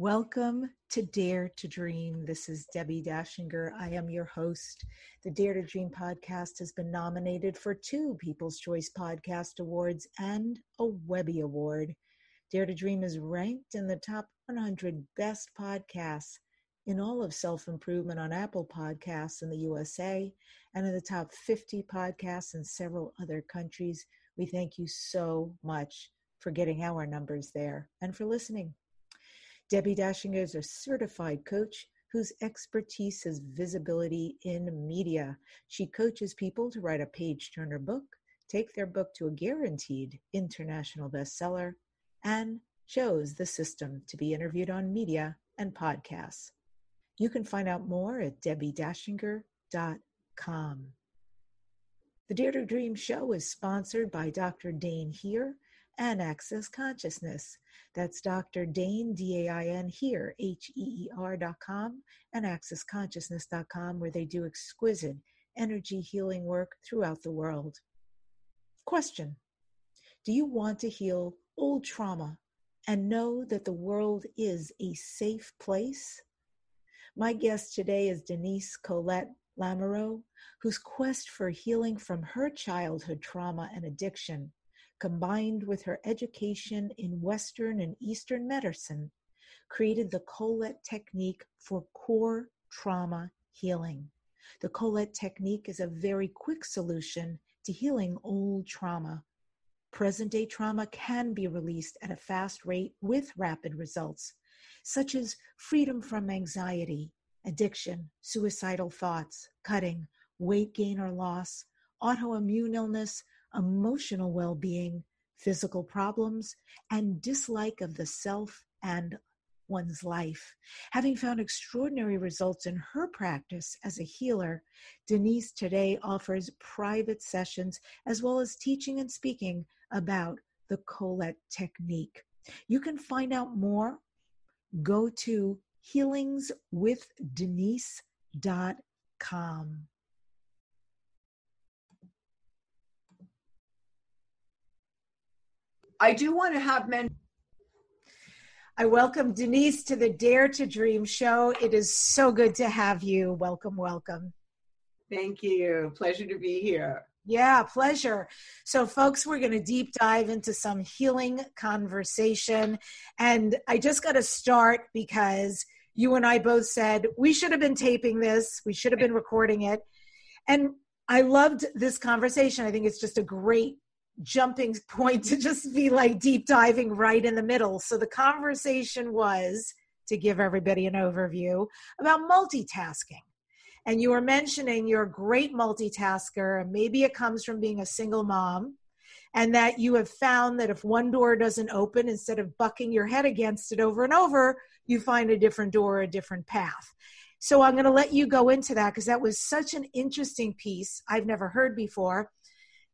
Welcome to Dare to Dream. This is Debbie Dachinger. I am your host. The Dare to Dream podcast has been nominated for two People's Choice Podcast Awards and a Webby Award. Dare to Dream is ranked in the top 100 best podcasts in all of self improvement on Apple Podcasts in the USA and in the top 50 podcasts in several other countries. We thank you so much for getting our numbers there and for listening. Debbie Dachinger is a certified coach whose expertise is visibility in media. She coaches people to write a page turner book, take their book to a guaranteed international bestseller, and shows the system to be interviewed on media and podcasts. You can find out more at debbiedachinger.com. The Dare to Dream show is sponsored by Dr. Dain Heer and Access Consciousness. That's Dr. Dain, D A I N, Heer, H E E R.com, and accessconsciousness.com, where they do exquisite energy healing work throughout the world. Question Do you want to heal old trauma and know that the world is a safe place? My guest today is Denise Colette Lamoureux, whose quest for healing from her childhood trauma and addiction combined with her education in Western and Eastern medicine, created the Colette technique for core trauma healing. The Colette technique is a very quick solution to healing old trauma. Present day trauma can be released at a fast rate with rapid results, such as freedom from anxiety, addiction, suicidal thoughts, cutting, weight gain or loss, autoimmune illness, emotional well being, physical problems, and dislike of the self and one's life. Having found extraordinary results in her practice as a healer, Denise today offers private sessions as well as teaching and speaking about the Colette technique. You can find out more. Go to healingswithdenise.com. I do want to have men. I welcome Denise to the Dare to Dream show. It is so good to have you. Welcome, welcome. Thank you. Pleasure to be here. Yeah, pleasure. So, folks, we're going to deep dive into some healing conversation. And I just got to start because you and I both said we should have been taping this, we should have been recording it. And I loved this conversation. I think it's just a great jumping point to just be like deep diving right in the middle. So the conversation was to give everybody an overview about multitasking. And you were mentioning you're a great multitasker, and maybe it comes from being a single mom, and that you have found that if one door doesn't open, instead of bucking your head against it over and over, you find a different door, a different path. So I'm going to let you go into that because that was such an interesting piece I've never heard before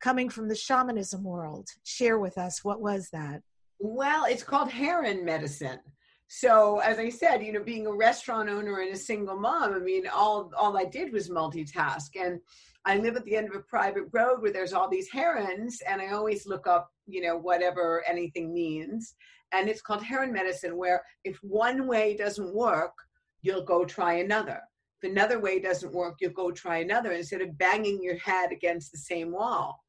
coming from the shamanism world. Share with us what was that? Well, it's called Heron medicine. So as I said, you know, being a restaurant owner and a single mom, I mean, all all I did was multitask. And I live at the end of a private road where there's all these herons, and I always look up, you know, whatever anything means. And it's called Heron medicine, where if one way doesn't work, you'll go try another. If another way doesn't work, you'll go try another instead of banging your head against the same wall.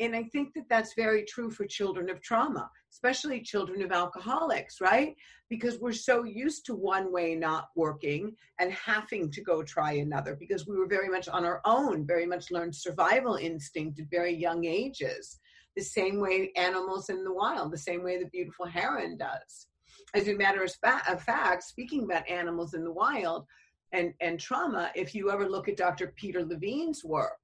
And I think that that's very true for children of trauma, especially children of alcoholics, right? Because we're so used to one way not working and having to go try another because we were very much on our own, very much learned survival instinct at very young ages, the same way animals in the wild, the same way the beautiful heron does. As a matter of fact, speaking about animals in the wild and, and trauma, if you ever look at Dr. Peter Levine's work,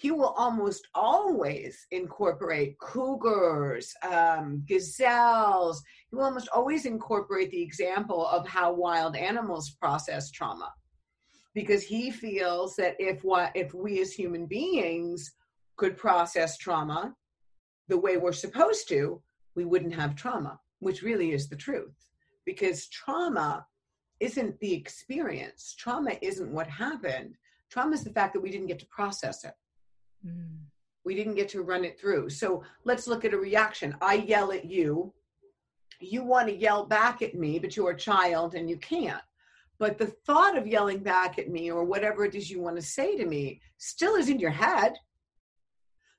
he will almost always incorporate cougars, um, gazelles. He will almost always incorporate the example of how wild animals process trauma, because he feels that if what if we as human beings could process trauma the way we're supposed to, we wouldn't have trauma, which really is the truth. Because trauma isn't the experience. Trauma isn't what happened. Trauma is the fact that we didn't get to process it. Mm. We didn't get to run it through. So let's look at a reaction. I yell at you you want to yell back at me, but you're a child and you can't. But the thought of yelling back at me or whatever it is you want to say to me still is in your head.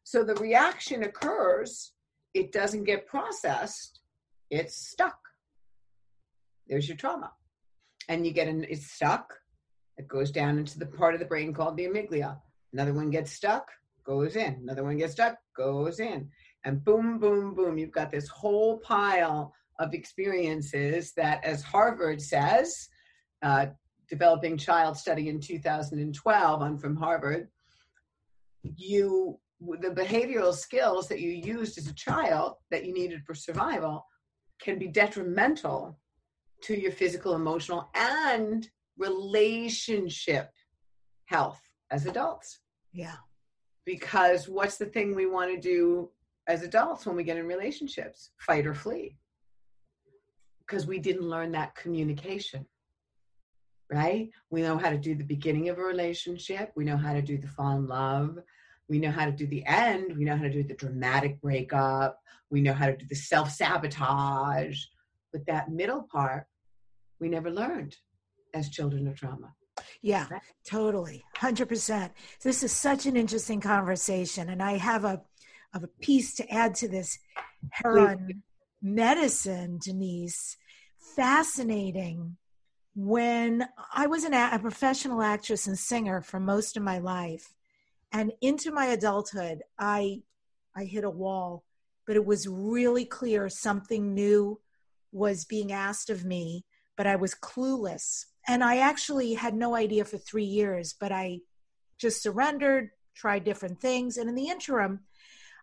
So the reaction occurs, it doesn't get processed, it's stuck. There's your trauma. And you get an, it's stuck, it goes down into the part of the brain called the amygdala. Another one gets stuck, goes in. Another one gets stuck, goes in. And boom, boom, boom, you've got this whole pile of experiences that, as Harvard says, uh, developing child study in 2012, I'm from Harvard, you the behavioral skills that you used as a child that you needed for survival can be detrimental to your physical, emotional, and relationship health as adults. Yeah. Because what's the thing we want to do as adults when we get in relationships? Fight or flee. Because we didn't learn that communication. Right? We know how to do the beginning of a relationship. We know how to do the fall in love. We know how to do the end. We know how to do the dramatic breakup. We know how to do the self sabotage. But that middle part, we never learned as children of trauma. Yeah, totally. 100%. This is such an interesting conversation. And I have a, of a piece to add to this Heron medicine, Denise. Fascinating. When I was an, a professional actress and singer for most of my life, and into my adulthood, I I hit a wall, but it was really clear something new was being asked of me, but I was clueless and I actually had no idea for three years, but I just surrendered, tried different things. And in the interim,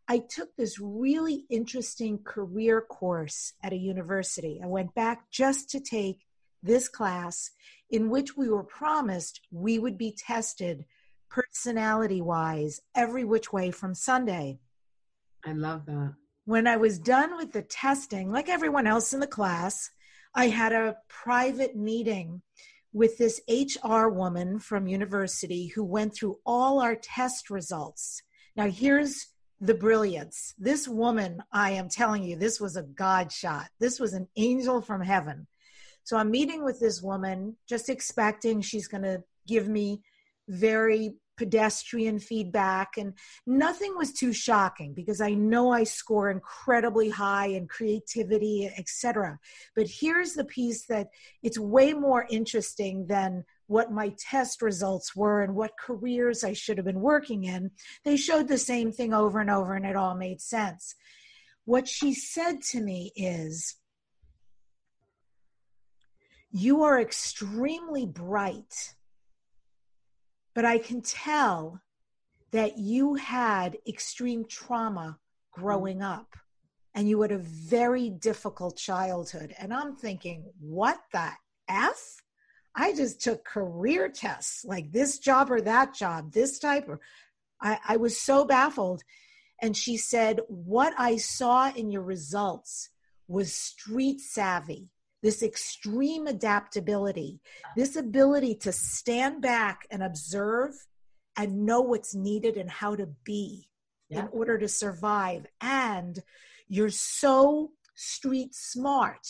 I took this really interesting career course at a university. I went back just to take this class in which we were promised we would be tested personality wise every which way from Sunday. I love that. When I was done with the testing, like everyone else in the class, I had a private meeting with this HR woman from university who went through all our test results. Now, here's the brilliance. This woman, I am telling you, this was a God shot. This was an angel from heaven. So I'm meeting with this woman, just expecting she's going to give me very pedestrian feedback and nothing was too shocking because i know i score incredibly high in creativity etc but here's the piece that it's way more interesting than what my test results were and what careers i should have been working in. They showed the same thing over and over and it all made sense. What she said to me is you are extremely bright but I can tell that you had extreme trauma growing up and you had a very difficult childhood. And I'm thinking, what the F? I just took career tests like this job or that job, this type or I, I was so baffled. And she said, What I saw in your results was street savvy this extreme adaptability, this ability to stand back and observe and know what's needed and how to be yeah. in order to survive. And you're so street smart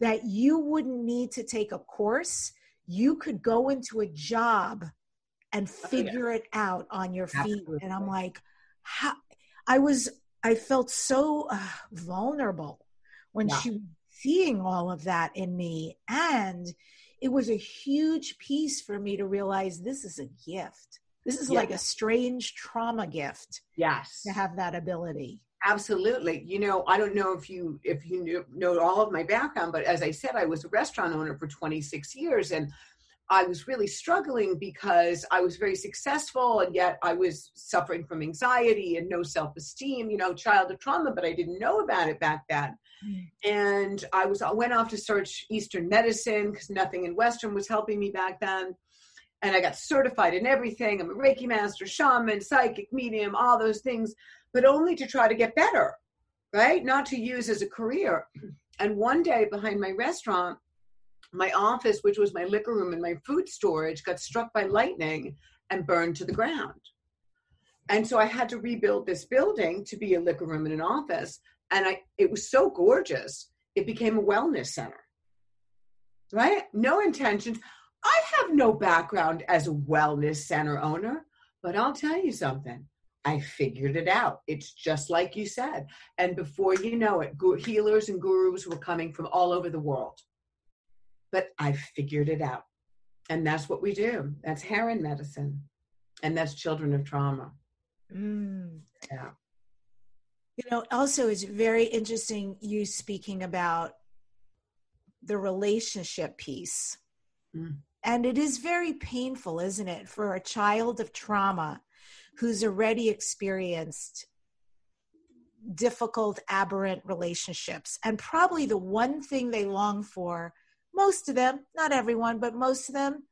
that you wouldn't need to take a course. You could go into a job and figure oh, yeah. it out on your feet. Absolutely. And I'm like, how? I was, I felt so uh, vulnerable when yeah. she seeing all of that in me. And it was a huge piece for me to realize this is a gift. This is like a strange trauma gift. Yes. To have that ability. Absolutely. You know, I don't know if you if you knew, know all of my background, but as I said, I was a restaurant owner for 26 years and I was really struggling because I was very successful and yet I was suffering from anxiety and no self esteem, you know, child of trauma, but I didn't know about it back then. And I was I went off to search Eastern medicine because nothing in Western was helping me back then. And I got certified in everything. I'm a Reiki master, shaman, psychic, medium, all those things, but only to try to get better, right? Not to use as a career. And one day behind my restaurant, my office, which was my liquor room and my food storage, got struck by lightning and burned to the ground. And so I had to rebuild this building to be a liquor room and an office. And I, it was so gorgeous. it became a wellness center. Right? No intentions. I have no background as a wellness center owner, but I'll tell you something. I figured it out. It's just like you said. And before you know it, healers and gurus were coming from all over the world. But I figured it out. And that's what we do. That's Heron medicine. And that's children of trauma. Mm. Yeah. You know, also, it's very interesting you speaking about the relationship piece. Mm. And it is very painful, isn't it, for a child of trauma who's already experienced difficult, aberrant relationships. And probably the one thing they long for, most of them, not everyone, but most of them,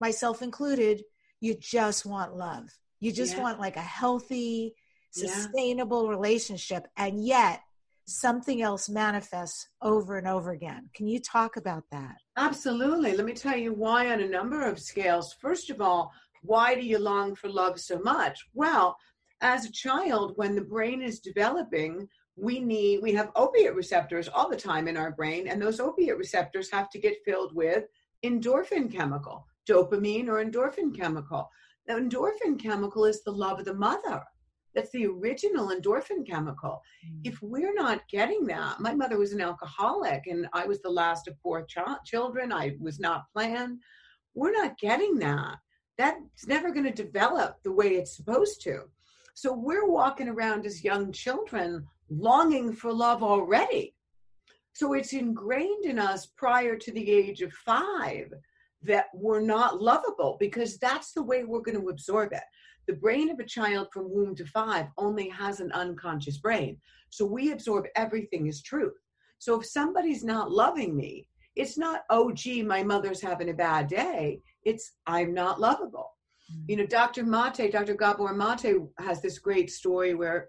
myself included, you just want love. You just yeah. want like a healthy, sustainable yeah. relationship. And yet, something else manifests over and over again. Can you talk about that? Absolutely. Let me tell you why on a number of scales. First of all, why do you long for love so much? Well, as a child, when the brain is developing, we need we have opiate receptors all the time in our brain, and those opiate receptors have to get filled with endorphin chemical, dopamine or endorphin chemical. The endorphin chemical is the love of the mother. That's the original endorphin chemical. Mm. If we're not getting that, my mother was an alcoholic and I was the last of four ch- children. I was not planned. We're not getting that that's never going to develop the way it's supposed to. So we're walking around as young children longing for love already. So it's ingrained in us prior to the age of five that we're not lovable because that's the way we're going to absorb it. The brain of a child from womb to five only has an unconscious brain. So we absorb everything as truth. So if somebody's not loving me, it's not, oh, gee, my mother's having a bad day. It's, I'm not lovable. Mm-hmm. You know, Dr. Mate, Dr. Gabor Mate has this great story where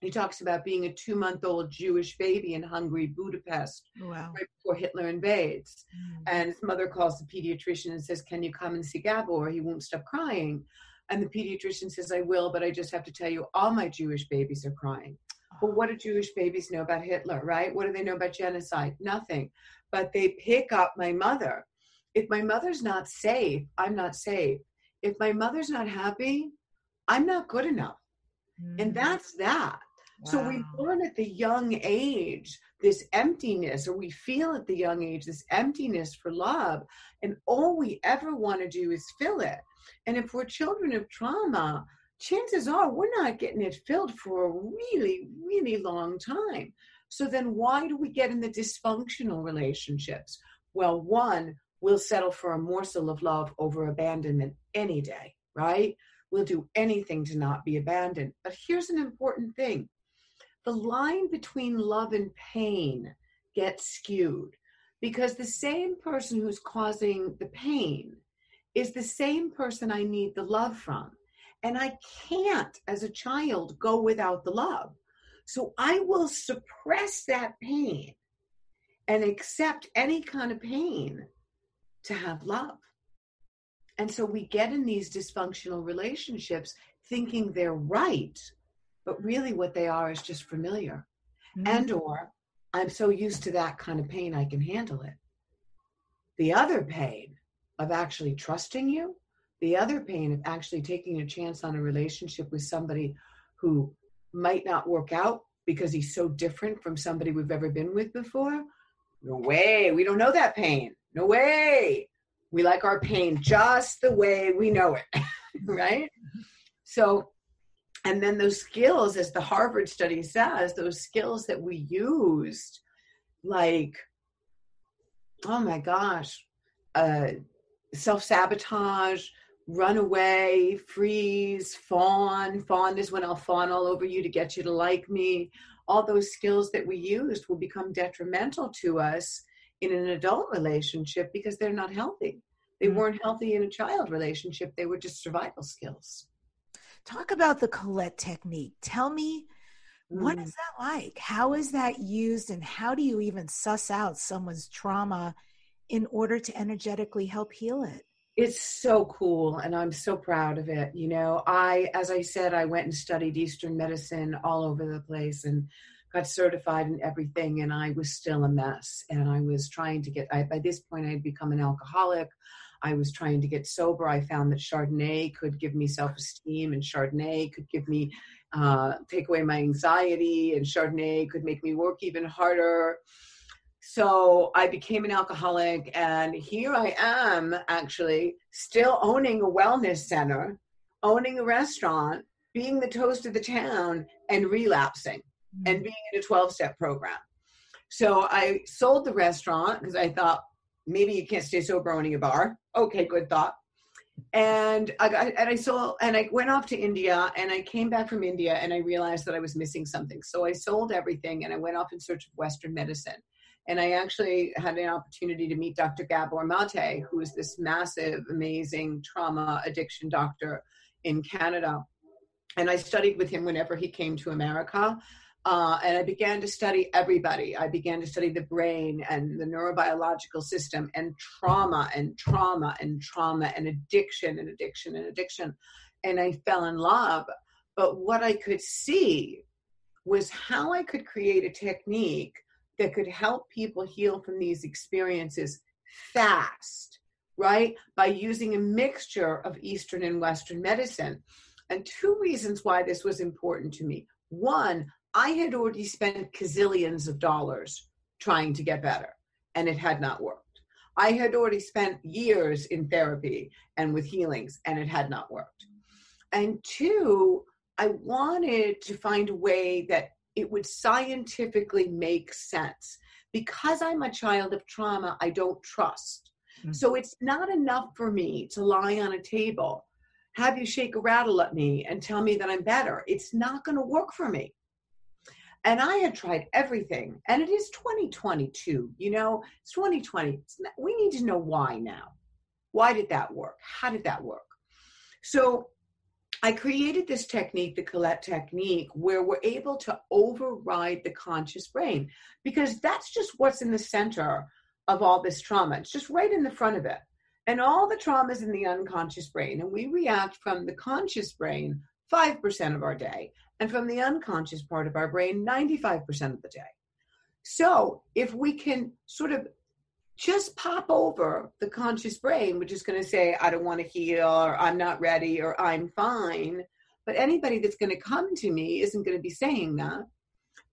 he talks about being a two month old Jewish baby in Hungary, Budapest, wow. right before Hitler invades. Mm. And his mother calls the pediatrician and says, Can you come and see Gabor? He won't stop crying. And the pediatrician says, I will, but I just have to tell you, all my Jewish babies are crying. Well, what do Jewish babies know about Hitler, right? What do they know about genocide? Nothing. But they pick up my mother if my mother's not safe, I'm not safe. If my mother's not happy, I'm not good enough. Mm. And that's that. Wow. So we learn at the young age this emptiness, or we feel at the young age this emptiness for love. And all we ever want to do is fill it. And if we're children of trauma, chances are we're not getting it filled for a really, really long time. So then why do we get in the dysfunctional relationships? Well, one, we'll settle for a morsel of love over abandonment any day, right? We'll do anything to not be abandoned. But here's an important thing the line between love and pain gets skewed because the same person who's causing the pain is the same person I need the love from. And I can't, as a child, go without the love. So I will suppress that pain and accept any kind of pain to have love. And so we get in these dysfunctional relationships thinking they're right, but really what they are is just familiar. Mm-hmm. And or I'm so used to that kind of pain I can handle it. The other pain of actually trusting you, the other pain of actually taking a chance on a relationship with somebody who might not work out because he's so different from somebody we've ever been with before. No way, we don't know that pain. No way. We like our pain just the way we know it, right? So, and then those skills, as the Harvard study says, those skills that we used, like, oh my gosh, uh, self sabotage, run away, freeze, fawn. Fawn is when I'll fawn all over you to get you to like me. All those skills that we used will become detrimental to us in an adult relationship because they're not healthy. They mm-hmm. weren't healthy in a child relationship. They were just survival skills. Talk about the Colette technique. Tell me, what is mm. that like? How is that used, and how do you even suss out someone's trauma in order to energetically help heal it? It's so cool, and I'm so proud of it. You know, I, as I said, I went and studied Eastern medicine all over the place and got certified and everything, and I was still a mess. And I was trying to get, I, by this point, I had become an alcoholic. I was trying to get sober. I found that Chardonnay could give me self esteem, and Chardonnay could give me, uh, take away my anxiety, and Chardonnay could make me work even harder. So I became an alcoholic, and here I am actually still owning a wellness center, owning a restaurant, being the toast of the town, and relapsing mm-hmm. and being in a 12 step program. So I sold the restaurant because I thought maybe you can't stay sober owning a bar. Okay, good thought. And I got and I sold and I went off to India and I came back from India and I realized that I was missing something. So I sold everything and I went off in search of Western medicine. And I actually had an opportunity to meet Dr. Gabor Mate, who is this massive, amazing trauma addiction doctor in Canada. And I studied with him whenever he came to America. Uh, and I began to study everybody. I began to study the brain and the neurobiological system and trauma and trauma and trauma and addiction and addiction and addiction. And I fell in love. But what I could see was how I could create a technique that could help people heal from these experiences fast, right? By using a mixture of Eastern and Western medicine. And two reasons why this was important to me. One, I had already spent gazillions of dollars trying to get better, and it had not worked. I had already spent years in therapy and with healings, and it had not worked. And two, I wanted to find a way that it would scientifically make sense. Because I'm a child of trauma, I don't trust. Mm-hmm. So it's not enough for me to lie on a table, have you shake a rattle at me and tell me that I'm better. It's not going to work for me. And I had tried everything, and it is 2022. You know, it's 2020. It's not, we need to know why now. Why did that work? How did that work? So I created this technique, the Colette technique, where we're able to override the conscious brain because that's just what's in the center of all this trauma. It's just right in the front of it. And all the trauma is in the unconscious brain. And we react from the conscious brain 5% of our day, and from the unconscious part of our brain 95% of the day. So if we can sort of just pop over the conscious brain, which is going to say, I don't want to heal, or I'm not ready, or I'm fine. But anybody that's going to come to me isn't going to be saying that.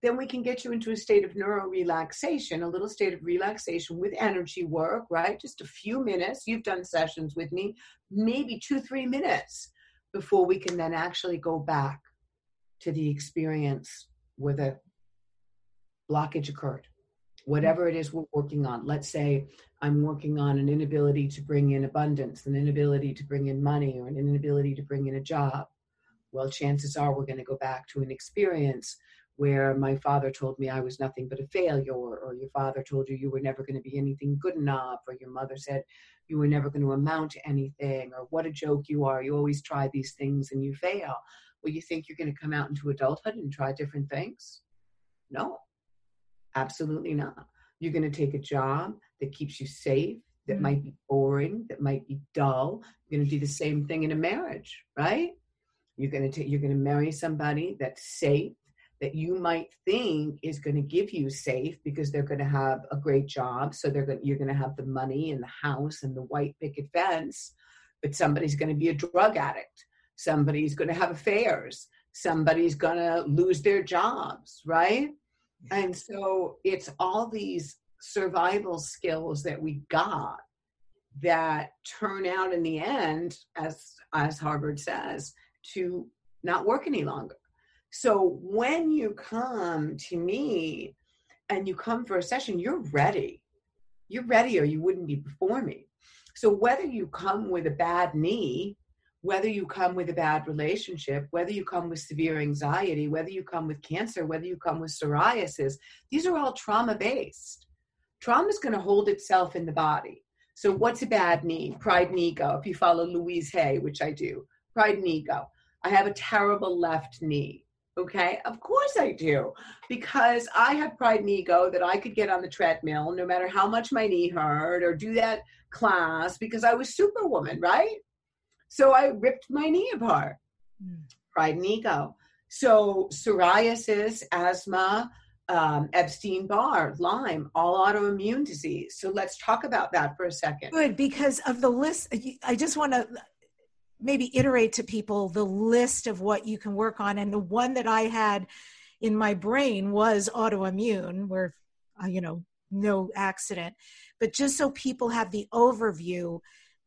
Then we can get you into a state of neuro relaxation, a little state of relaxation with energy work, right? Just a few minutes. You've done sessions with me, maybe two, three minutes before we can then actually go back to the experience where the blockage occurred mm-hmm. whatever it is we're working on. Let's say I'm working on an inability to bring in abundance, an inability to bring in money, or an inability to bring in a job. Well, chances are we're going to go back to an experience where my father told me I was nothing but a failure, or your father told you you were never going to be anything good enough, or your mother said you were never going to amount to anything, or what a joke you are. You always try these things and you fail. Well, you think you're going to come out into adulthood and try different things? No, Absolutely not. You're going to take a job that keeps you safe, that mm-hmm. might be boring, that might be dull. You're going to do the same thing in a marriage, right? You're going to take, you're going to marry somebody that's safe, that you might think is going to give you safe because they're going to have a great job. So they're going, you're going to have the money and the house and the white picket fence, but somebody's going to be a drug addict. Somebody's going to have affairs. Somebody's going to lose their jobs, right? And so it's all these survival skills that we got that turn out in the end, as as Harvard says, to not work any longer. So when you come to me and you come for a session, you're ready. You're ready or you wouldn't be before me. So whether you come with a bad knee whether you come with a bad relationship, whether you come with severe anxiety, whether you come with cancer, whether you come with psoriasis, these are all trauma based. Trauma is going to hold itself in the body. So, what's a bad knee? Pride and ego. If you follow Louise Hay, which I do, pride and ego. I have a terrible left knee. Okay, of course I do, because I have pride and ego that I could get on the treadmill no matter how much my knee hurt or do that class because I was superwoman, right? So I ripped my knee apart. Mm. Pride and ego. So psoriasis, asthma, um, Epstein Barr, Lyme, all autoimmune disease. So let's talk about that for a second. Good, because of the list, I just want to maybe iterate to people the list of what you can work on. And the one that I had in my brain was autoimmune, where, uh, you know, no accident. But just so people have the overview,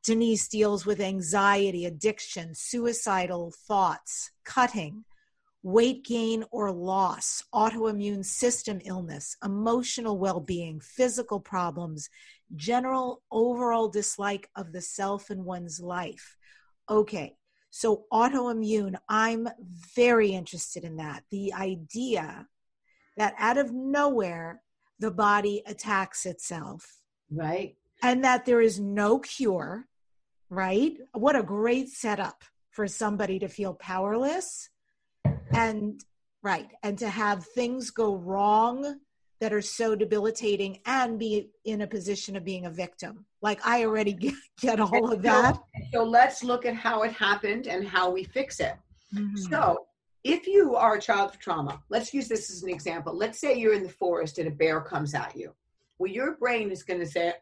Denise deals with anxiety, addiction, suicidal thoughts, cutting, weight gain or loss, autoimmune system illness, emotional well being, physical problems, general overall dislike of the self and one's life. Okay, so autoimmune, I'm very interested in that. The idea that out of nowhere, the body attacks itself. Right. And that there is no cure, right? What a great setup for somebody to feel powerless and, right, and to have things go wrong that are so debilitating and be in a position of being a victim. Like I already get, get all of that. So, so, let's look at how it happened and how we fix it. Mm-hmm. So if you are a child of trauma, let's use this as an example. Let's say you're in the forest and a bear comes at you. Well, your brain is going to say,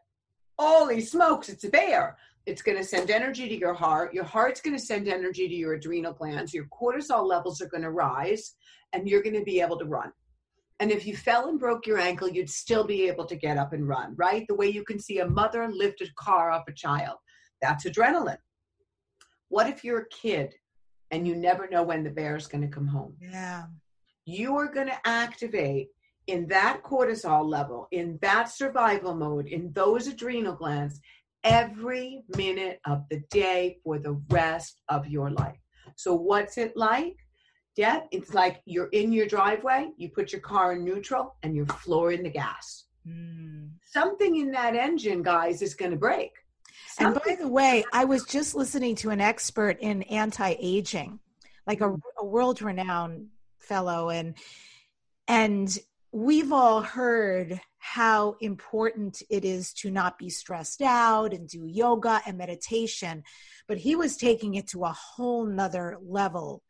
Holy smokes, it's a bear. It's going to send energy to your heart. Your heart's going to send energy to your adrenal glands. Your cortisol levels are going to rise, and you're going to be able to run. And if you fell and broke your ankle, you'd still be able to get up and run, right? The way you can see a mother lift a car off a child. That's adrenaline. What if you're a kid and you never know when the bear is going to come home. Yeah. You are going to activate in that cortisol level, in that survival mode, in those adrenal glands every minute of the day for the rest of your life. So, what's it like? Yeah, it's like you're in your driveway, you put your car in neutral, and you're flooring the gas. Mm. Something in that engine, guys, is going to break. And by the way, I was just listening to an expert in anti aging, like a, a world renowned fellow, and and we've all heard how important it is to not be stressed out and do yoga and meditation but he was taking it to a whole nother level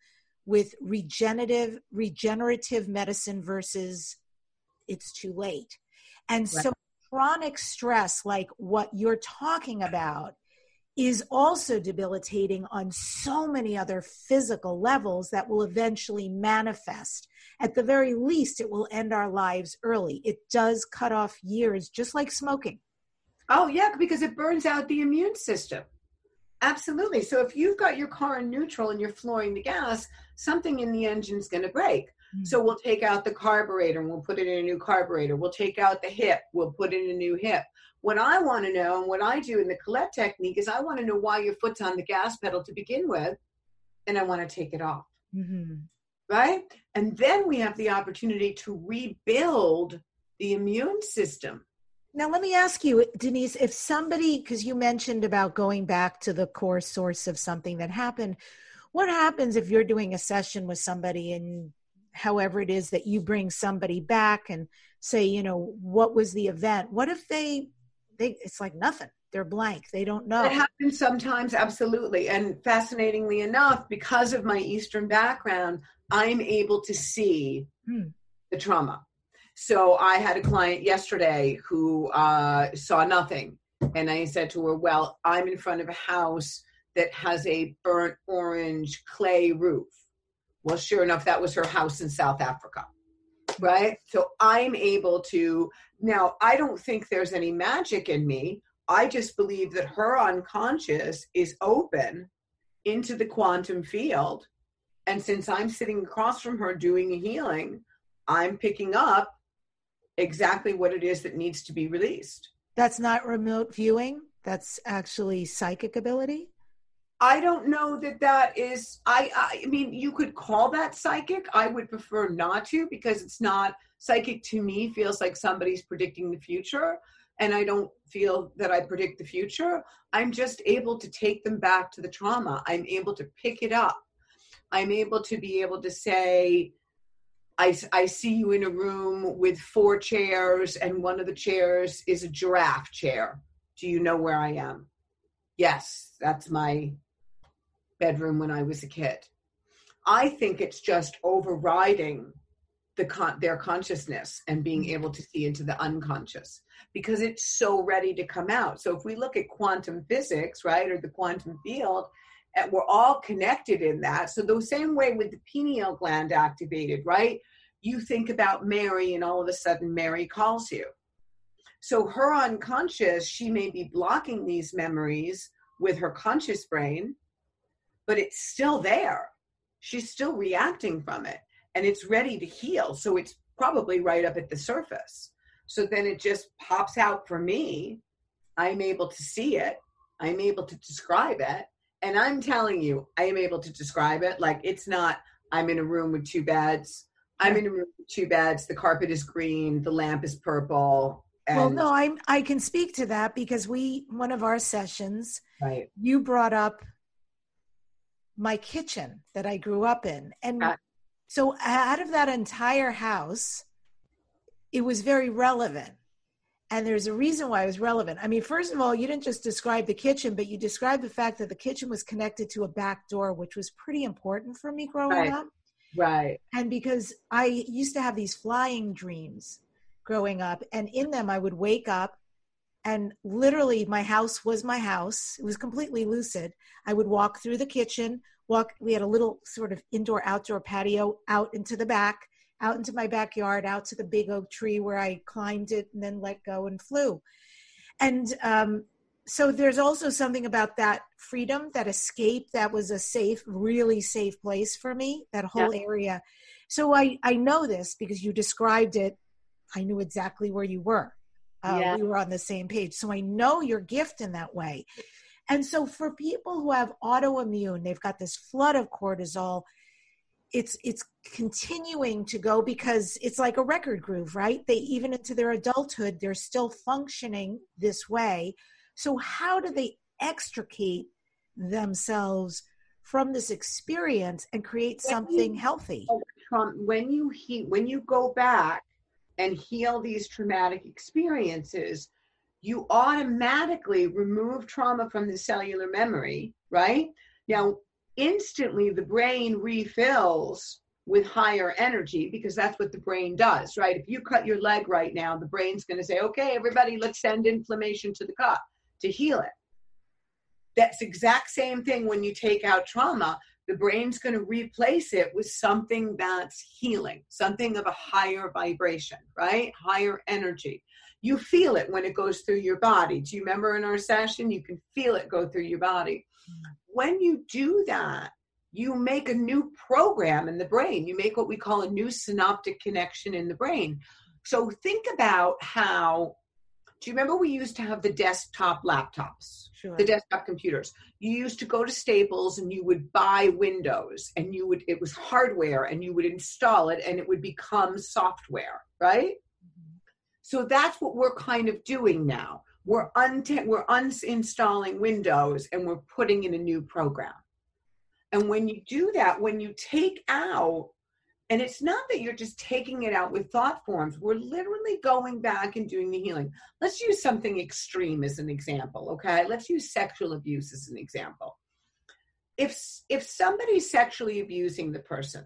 with regenerative regenerative medicine versus it's too late and right. so chronic stress, like what you're talking about, is also debilitating on so many other physical levels that will eventually manifest. At the very least, it will end our lives early. It does cut off years, just like smoking. Oh, yeah, because it burns out the immune system. Absolutely. So if you've got your car in neutral and you're flooring the gas, something in the engine's going to break. Mm-hmm. So we'll take out the carburetor and we'll put it in a new carburetor. We'll take out the hip, we'll put in a new hip. What I want to know and what I do in the Colette technique is I want to know why your foot's on the gas pedal to begin with, and I want to take it off. Mm-hmm. Right? And then we have the opportunity to rebuild the immune system. Now, let me ask you, Denise, if somebody, because you mentioned about going back to the core source of something that happened, what happens if you're doing a session with somebody and however it is that you bring somebody back and say you know what was the event? What if they they it's like nothing. They're blank. They don't know. It happens sometimes absolutely. And fascinatingly enough because of my eastern background i'm able to see hmm. the trauma so i had a client yesterday who uh, saw nothing and i said to her well i'm in front of a house that has a burnt orange clay roof well, sure enough, that was her house in South Africa. Right. So I'm able to now, I don't think there's any magic in me. I just believe that her unconscious is open into the quantum field. And since I'm sitting across from her doing a healing, I'm picking up exactly what it is that needs to be released. That's not remote viewing, that's actually psychic ability. I don't know that that is. I, I mean, you could call that psychic. I would prefer not to because it's not psychic. To me, feels like somebody's predicting the future, and I don't feel that I predict the future. I'm just able to take them back to the trauma. I'm able to pick it up. I'm able to be able to say, I, I see you in a room with four chairs, and one of the chairs is a giraffe chair. Do you know where I am? Yes, that's my bedroom when I was a kid. I think it's just overriding the con- their consciousness and being mm-hmm. able to see into the unconscious because it's so ready to come out. So if we look at quantum physics, right, or the quantum field, and we're all connected in that. So the same way with the pineal gland activated, right? You think about Mary and all of a sudden Mary calls you. So her unconscious, she may be blocking these memories with her conscious brain, but it's still there. She's still reacting from it and it's ready to heal. So it's probably right up at the surface. So then it just pops out for me. I'm able to see it. I'm able to describe it. And I'm telling you, I am able to describe it. Like it's not, I'm in a room with two beds. I'm in a room with two beds. The carpet is green. The lamp is purple. And well, no, I I can speak to that because we one of our sessions, right? You brought up my kitchen that I grew up in, and uh, so out of that entire house, it was very relevant. And there's a reason why it was relevant. I mean, first of all, you didn't just describe the kitchen, but you described the fact that the kitchen was connected to a back door, which was pretty important for me growing right. up. Right. And because I used to have these flying dreams growing up, and in them I would wake up and literally my house was my house. It was completely lucid. I would walk through the kitchen, walk we had a little sort of indoor outdoor patio out into the back out into my backyard out to the big oak tree where i climbed it and then let go and flew and um, so there's also something about that freedom that escape that was a safe really safe place for me that whole yeah. area so i i know this because you described it i knew exactly where you were uh, yeah. we were on the same page so i know your gift in that way and so for people who have autoimmune, they've got this flood of cortisol. It's it's continuing to go because it's like a record groove, right? They even into their adulthood, they're still functioning this way. So how do they extricate themselves from this experience and create something healthy? When you he, when you go back and heal these traumatic experiences, you automatically remove trauma from the cellular memory, right? Now, instantly the brain refills with higher energy because that's what the brain does, right? If you cut your leg right now, the brain's going to say, okay, everybody, let's send inflammation to the cut to heal it. That's exact same thing when you take out trauma. The brain's going to replace it with something that's healing, something of a higher vibration, right? Higher energy you feel it when it goes through your body. Do you remember in our session? You can feel it go through your body. When you do that, you make a new program in the brain. You make what we call a new synaptic connection in the brain. So think about how do you remember we used to have the desktop laptops, sure. the desktop computers? You used to go to Staples and you would buy Windows and you would, it was hardware and you would install it and it would become software, right? Mm-hmm. So that's what we're kind of doing now. We're, un- we're uninstalling Windows and we're putting in a new program. And when you do that, when you take out, and it's not that you're just taking it out with thought forms, we're literally going back and doing the healing. Let's use something extreme as an example, okay? Let's use sexual abuse as an example. If if somebody's sexually abusing the person,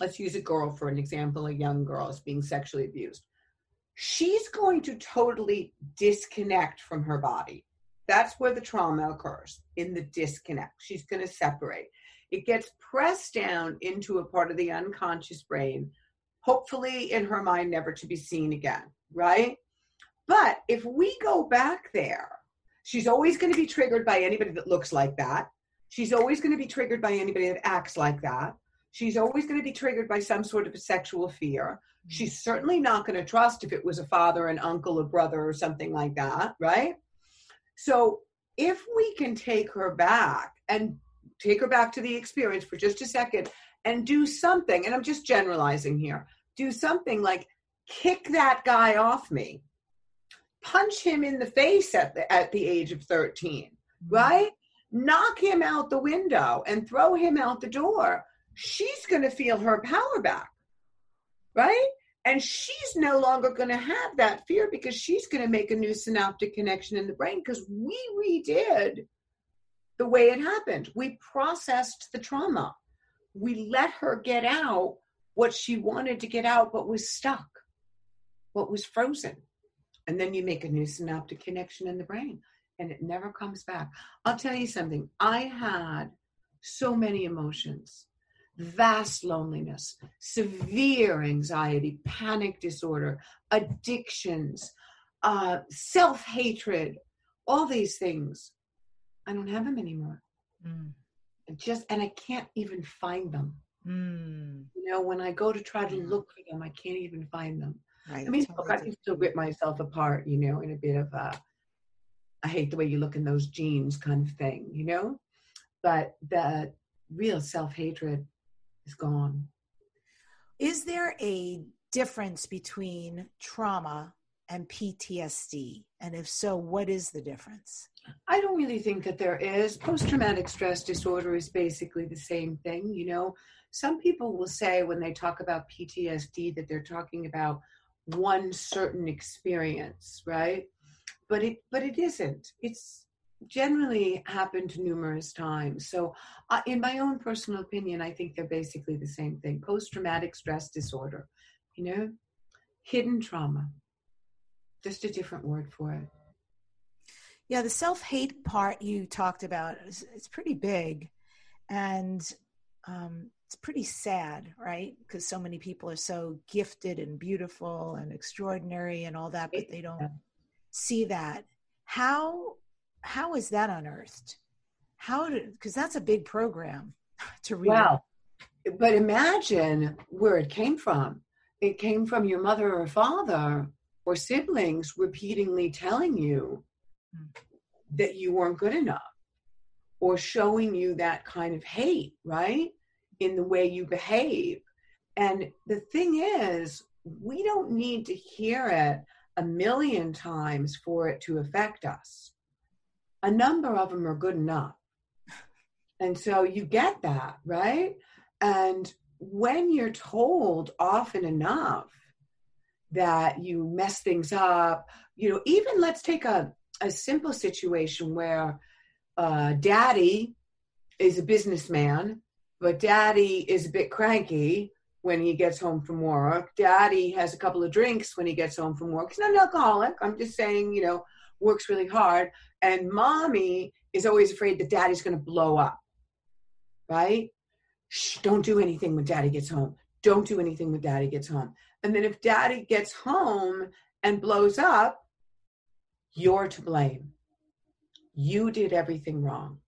let's use a girl for an example, a young girl is being sexually abused she's going to totally disconnect from her body. That's where the trauma occurs in the disconnect. She's going to separate. It gets pressed down into a part of the unconscious brain, hopefully in her mind, never to be seen again, right? But if we go back there, she's always going to be triggered by anybody that looks like that. She's always going to be triggered by anybody that acts like that. She's always going to be triggered by some sort of a sexual fear she's certainly not going to trust if it was a father, an uncle, a brother, or something like that, right? So if we can take her back and take her back to the experience for just a second and do something, and I'm just generalizing here, do something like kick that guy off me, punch him in the face at the, at the age of 13, mm-hmm. right? Knock him out the window and throw him out the door. She's going to feel her power back right? And she's no longer going to have that fear because she's going to make a new synaptic connection in the brain because we redid the way it happened. We processed the trauma. We let her get out what she wanted to get out but was stuck, what was frozen. And then you make a new synaptic connection in the brain and it never comes back. I'll tell you something. I had so many emotions vast loneliness, severe anxiety, panic disorder, addictions, uh, self hatred, all these things. I don't have them anymore. Mm. Just and I can't even find them. Mm. You know, when I go to try to look for them, I can't even find them. Right. I mean, look, I can still rip myself apart, you know, in a bit of a I hate the way you look in those jeans kind of thing, you know? But the real self hatred is gone. Is there a difference between trauma and PTSD? And if so, what is the difference? I don't really think that there is. Post traumatic stress disorder is basically the same thing. You know, some people will say when they talk about PTSD that they're talking about one certain experience, right? But it but it isn't. It's generally happened numerous times. So, uh, in my own personal opinion, I think they're basically the same thing post traumatic stress disorder, you know, hidden trauma, just a different word for it. Yeah, the self hate part you talked about is it's pretty big and um, it's pretty sad, right? Because so many people are so gifted and beautiful and extraordinary and all that, but they don't see that. How how is that unearthed? How did because that's a big program to read. Wow. But imagine where it came from. It came from your mother or father or siblings repeatedly telling you mm. that you weren't good enough or showing you that kind of hate, right? In the way you behave. And the thing is, we don't need to hear it a million times for it to affect us a number of them are good enough. And so you get that, right? And when you're told often enough that you mess things up, you know, even let's take a, a simple situation where uh, daddy is a businessman, but daddy is a bit cranky when he gets home from work. Daddy has a couple of drinks when he gets home from work. He's not an alcoholic. I'm just saying, you know, works really hard. And mommy is always afraid that daddy's going to blow up, right? Shh, don't do anything when daddy gets home. Don't do anything when daddy gets home. And then if daddy gets home and blows up, you're to blame. You did everything wrong.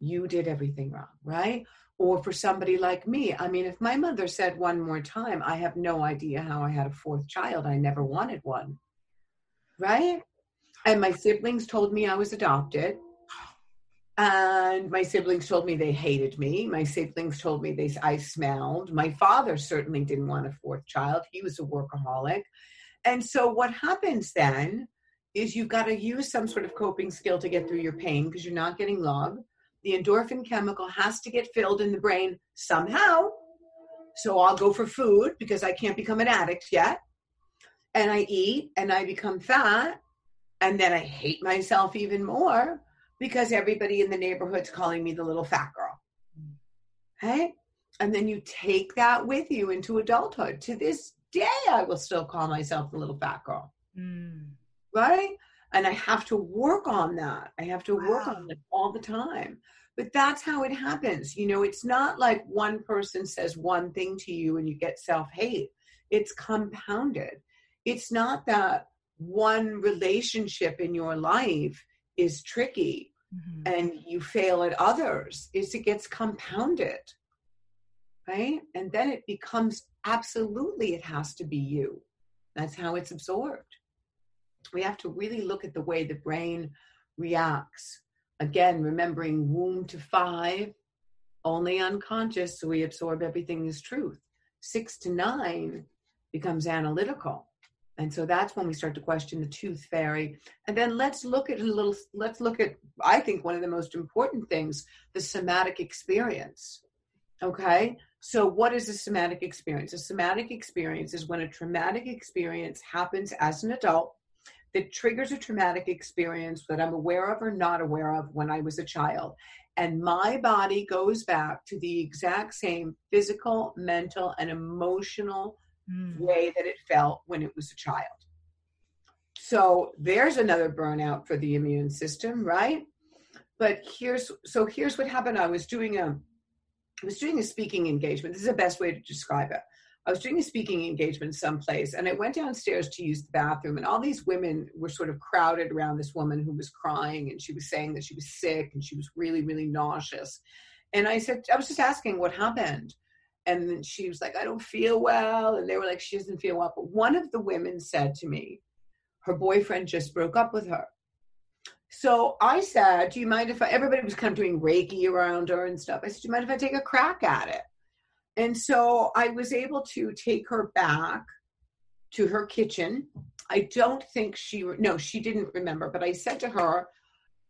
You did everything wrong, right? Or for somebody like me, I mean, if my mother said one more time, I have no idea how I had a fourth child. I never wanted one, right? And my siblings told me I was adopted. And my siblings told me they hated me. My siblings told me they I smelled. My father certainly didn't want a fourth child. He was a workaholic. And so what happens then is you've got to use some sort of coping skill to get through your pain because you're not getting love. The endorphin chemical has to get filled in the brain somehow. So I'll go for food because I can't become an addict yet. And I eat and I become fat and then I hate myself even more because everybody in the neighborhood's calling me the little fat girl. Okay? And then you take that with you into adulthood. To this day, I will still call myself the little fat girl. Mm. Right? And I have to work on that. I have to wow. work on it all the time. But that's how it happens. You know, it's not like one person says one thing to you and you get self hate, it's compounded. It's not that one relationship in your life is tricky mm-hmm. and you fail at others is it gets compounded right? And then it becomes absolutely it has to be you. That's how it's absorbed. We have to really look at the way the brain reacts. Again remembering womb to five only unconscious so we absorb everything as truth. Six to nine becomes analytical and so that's when we start to question the tooth fairy. And then let's look at a little let's look at i think one of the most important things the somatic experience okay? So what is a somatic experience? A somatic experience is when a traumatic experience happens as an adult that triggers a traumatic experience that I'm aware of or not aware of when I was a child. And my body goes back to the exact same physical, mental, and emotional mm. way that it felt when it was a child. So there's another burnout for the immune system, right? But here's so here's what happened. I was doing a I was doing a speaking engagement. This is the best way to describe it. I was doing a speaking engagement someplace and I went downstairs to use the bathroom and all these women were sort of crowded around this woman who was crying and she was saying that she was sick and she was really, really nauseous. And I said, I was just asking what happened. And then she was like, I don't feel well. And they were like, she doesn't feel well. But one of the women said to me, her boyfriend just broke up with her. So I said, Do you mind if I, everybody was kind of doing Reiki around her and stuff. I said, Do you mind if I take a crack at it? And so I was able to take her back to her kitchen. I don't think she, no, she didn't remember, but I said to her,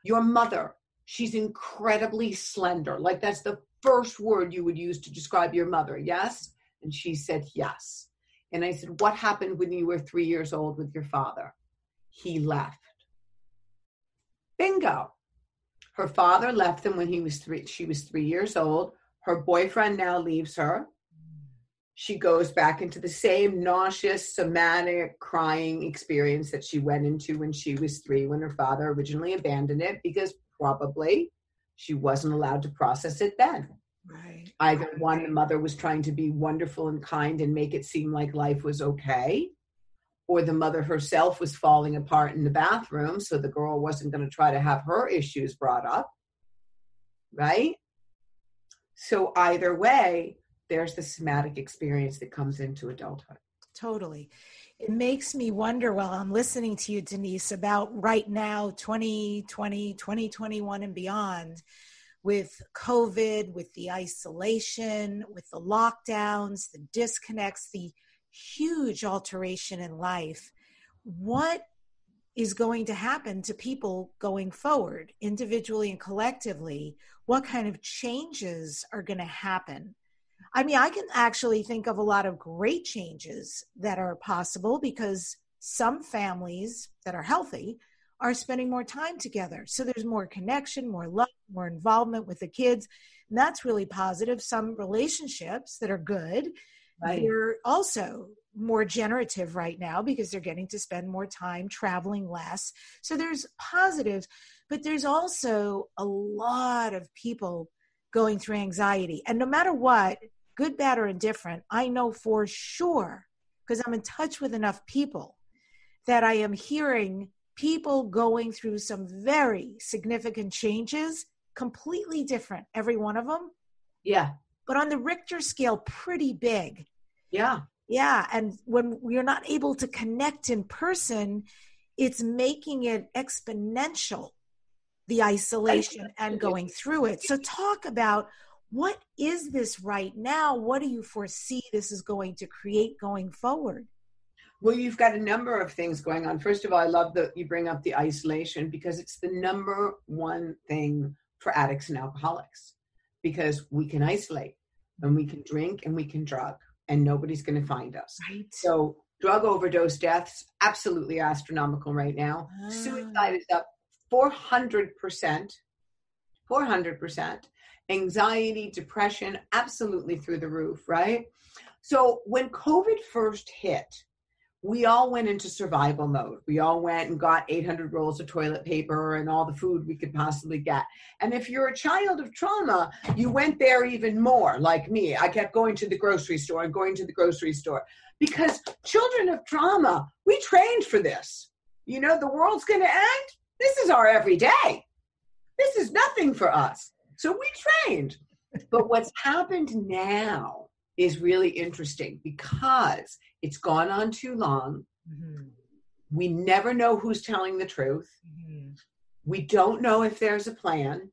Your mother, she's incredibly slender. Like that's the first word you would use to describe your mother, yes? And she said, Yes. And I said, What happened when you were three years old with your father? He left. Bingo. Her father left them when he was three, she was three years old. Her boyfriend now leaves her. She goes back into the same nauseous, somatic crying experience that she went into when she was three, when her father originally abandoned it, because probably she wasn't allowed to process it then. Right. Either one, the mother was trying to be wonderful and kind and make it seem like life was okay, or the mother herself was falling apart in the bathroom, so the girl wasn't going to try to have her issues brought up. Right? So either way, there's the somatic experience that comes into adulthood. Totally. It makes me wonder while I'm listening to you, Denise, about right now, 2020, 2021, and beyond, with COVID, with the isolation, with the lockdowns, the disconnects, the huge alteration in life. What is going to happen to people going forward, individually and collectively? What kind of changes are going to happen? I mean, I can actually think of a lot of great changes that are possible because some families that are healthy are spending more time together. So there's more connection, more love, more involvement with the kids. And that's really positive. Some relationships that are good, right. they're also more generative right now because they're getting to spend more time traveling less. So there's positives, but there's also a lot of people going through anxiety. And no matter what, good, bad, or indifferent, I know for sure because I'm in touch with enough people that I am hearing people going through some very significant changes, completely different, every one of them. Yeah. But on the Richter scale, pretty big. Yeah. Yeah. And when you're not able to connect in person, it's making it exponential, the isolation and going through it. So, talk about what is this right now? What do you foresee this is going to create going forward? Well, you've got a number of things going on. First of all, I love that you bring up the isolation because it's the number one thing for addicts and alcoholics because we can isolate and we can drink and we can drug and nobody's going to find us. Right. So drug overdose deaths absolutely astronomical right now. Ah. Suicide is up 400%. 400%. Anxiety, depression, absolutely through the roof, right? So when COVID first hit, we all went into survival mode. We all went and got 800 rolls of toilet paper and all the food we could possibly get. And if you're a child of trauma, you went there even more, like me. I kept going to the grocery store and going to the grocery store because children of trauma, we trained for this. You know, the world's going to end. This is our everyday. This is nothing for us. So we trained. But what's happened now is really interesting because it's gone on too long. Mm-hmm. We never know who's telling the truth. Mm-hmm. We don't know if there's a plan.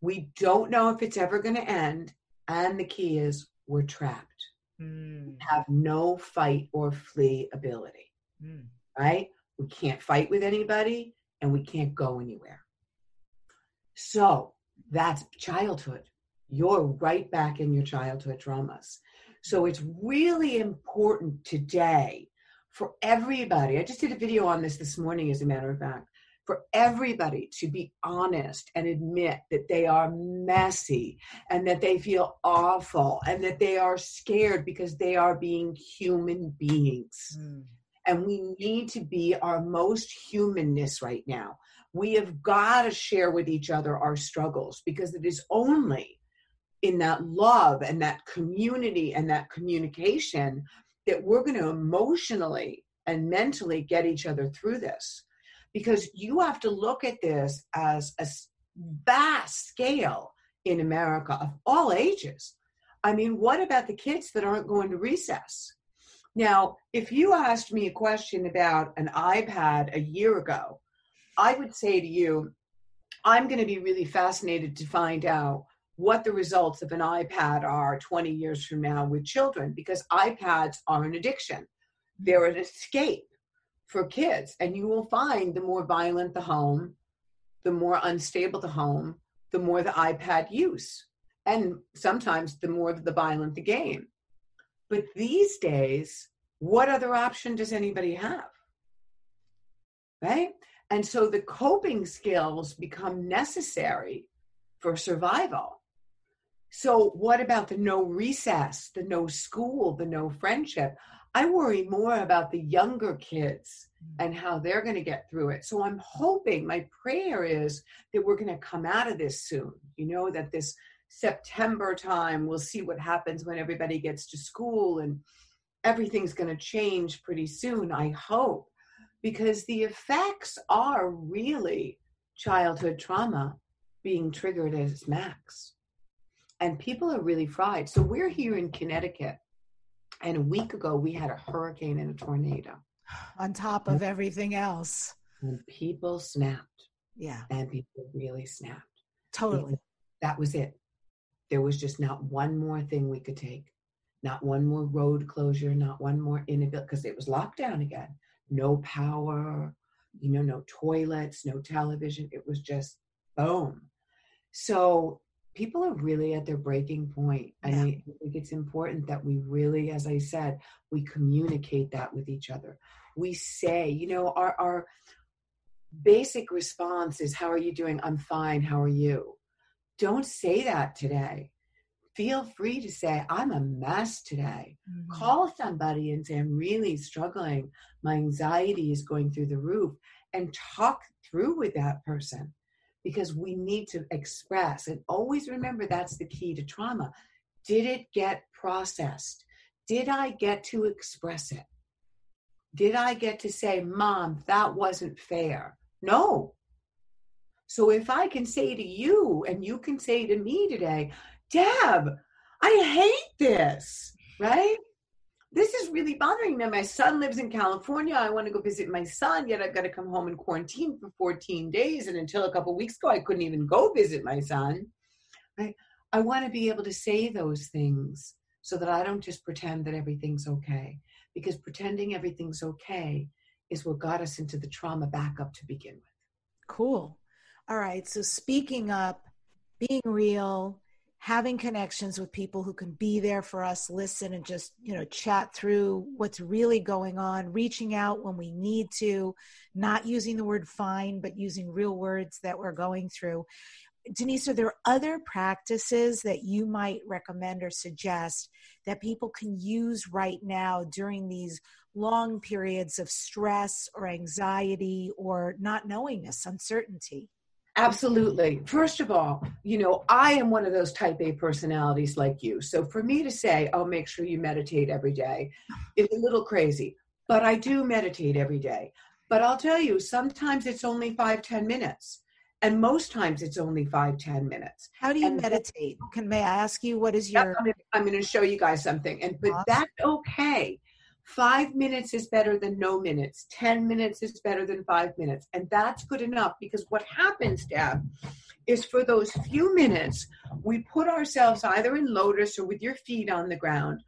We don't know if it's ever going to end. And the key is we're trapped. Mm. Have no fight or flee ability. Mm. Right? We can't fight with anybody and we can't go anywhere. So that's childhood. You're right back in your childhood traumas. So it's really important today for everybody. I just did a video on this this morning, as a matter of fact for everybody to be honest and admit that they are messy and that they feel awful and that they are scared because they are being human beings. Mm. And we need to be our most humanness right now. We have got to share with each other our struggles because it is only in that love and that community and that communication that we're going to emotionally and mentally get each other through this because you have to look at this as a vast scale in America of all ages. I mean, what about the kids that aren't going to recess? Now, if you asked me a question about an iPad a year ago, I would say to you, I'm going to be really fascinated to find out what the results of an iPad are 20 years from now with children because iPads are an addiction. Mm-hmm. They're an escape for kids. And you will find the more violent the home, the more unstable the home, the more the iPad use. And sometimes the more the violent the game. But these days, what other option does anybody have? Right? And so the coping skills become necessary for survival. So, what about the no recess, the no school, the no friendship? I worry more about the younger kids mm. and how they're going to get through it. So I'm hoping, my prayer is that we're going to come out of this soon. You know, that this September time, we'll see what happens when everybody gets to school and everything's going to change pretty soon, I hope, because the effects are really childhood trauma being triggered as max. And people are really fried. So we're here in Connecticut and a week ago, we had a hurricane and a tornado. On top of everything else. And people snapped. Yeah. And people really snapped. Totally. That was it. There was just not one more thing we could take, not one more road closure, not one more inability, because it was locked down again. No power, you know, no toilets, no television. It was just boom. So people are really at their breaking point and yeah. i think it's important that we really as i said we communicate that with each other we say you know our our basic response is how are you doing i'm fine how are you don't say that today feel free to say i'm a mess today mm-hmm. call somebody and say i'm really struggling my anxiety is going through the roof and talk through with that person because we need to express and always remember that's the key to trauma. Did it get processed? Did I get to express it? Did I get to say, Mom, that wasn't fair? No. So if I can say to you and you can say to me today, Deb, I hate this, right? this is really bothering me. My son lives in California. I want to go visit my son, yet I've got to come home and quarantine for 14 days. And until a couple weeks ago, I couldn't even go visit my son. I, I want to be able to say those things so that I don't just pretend that everything's okay. Because pretending everything's okay is what got us into the trauma backup to begin with. Cool. All right. So speaking up, being real, having connections with people who can be there for us listen and just you know chat through what's really going on reaching out when we need to not using the word fine but using real words that we're going through. Denise are there other practices that you might recommend or suggest that people can use right now during these long periods of stress or anxiety or not knowingness uncertainty Absolutely. First of all, you know, I am one of those type A personalities like you. So for me to say, oh, make sure you meditate every day is a little crazy. But I do meditate every day. But I'll tell you, sometimes it's only five, ten minutes. And most times it's only five, ten minutes. How do you and meditate? Can may I ask you what is your I'm going to show you guys something. And but that's okay Five minutes is better than no minutes. 10 minutes is better than five minutes. And that's good enough because what happens, Deb, is for those few minutes, we put ourselves either in lotus or with your feet on the ground.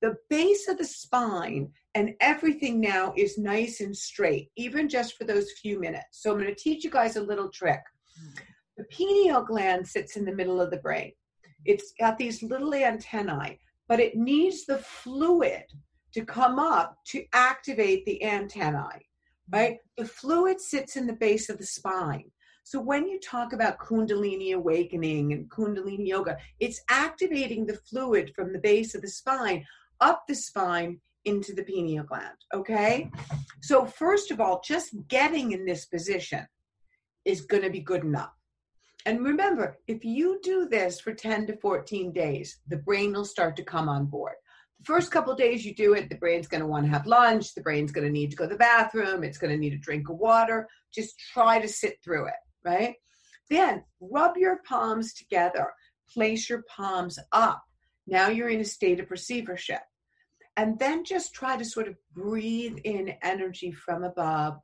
The base of the spine and everything now is nice and straight, even just for those few minutes. So I'm going to teach you guys a little trick. The pineal gland sits in the middle of the brain. It's got these little antennae, but it needs the fluid to come up to activate the antennae, mm-hmm. right? The fluid sits in the base of the spine. So when you talk about Kundalini awakening and Kundalini yoga, it's activating the fluid from the base of the spine up the spine into the pineal gland. Okay. So, first of all, just getting in this position is going to be good enough. And remember, if you do this for 10 to 14 days, the brain will start to come on board. First couple days you do it, the brain's going to want to have lunch, the brain's going to need to go to the bathroom, it's going to need a drink of water. Just try to sit through it, right? Then rub your palms together, place your palms up. Now you're in a state of receivership and then just try to sort of breathe in energy from above,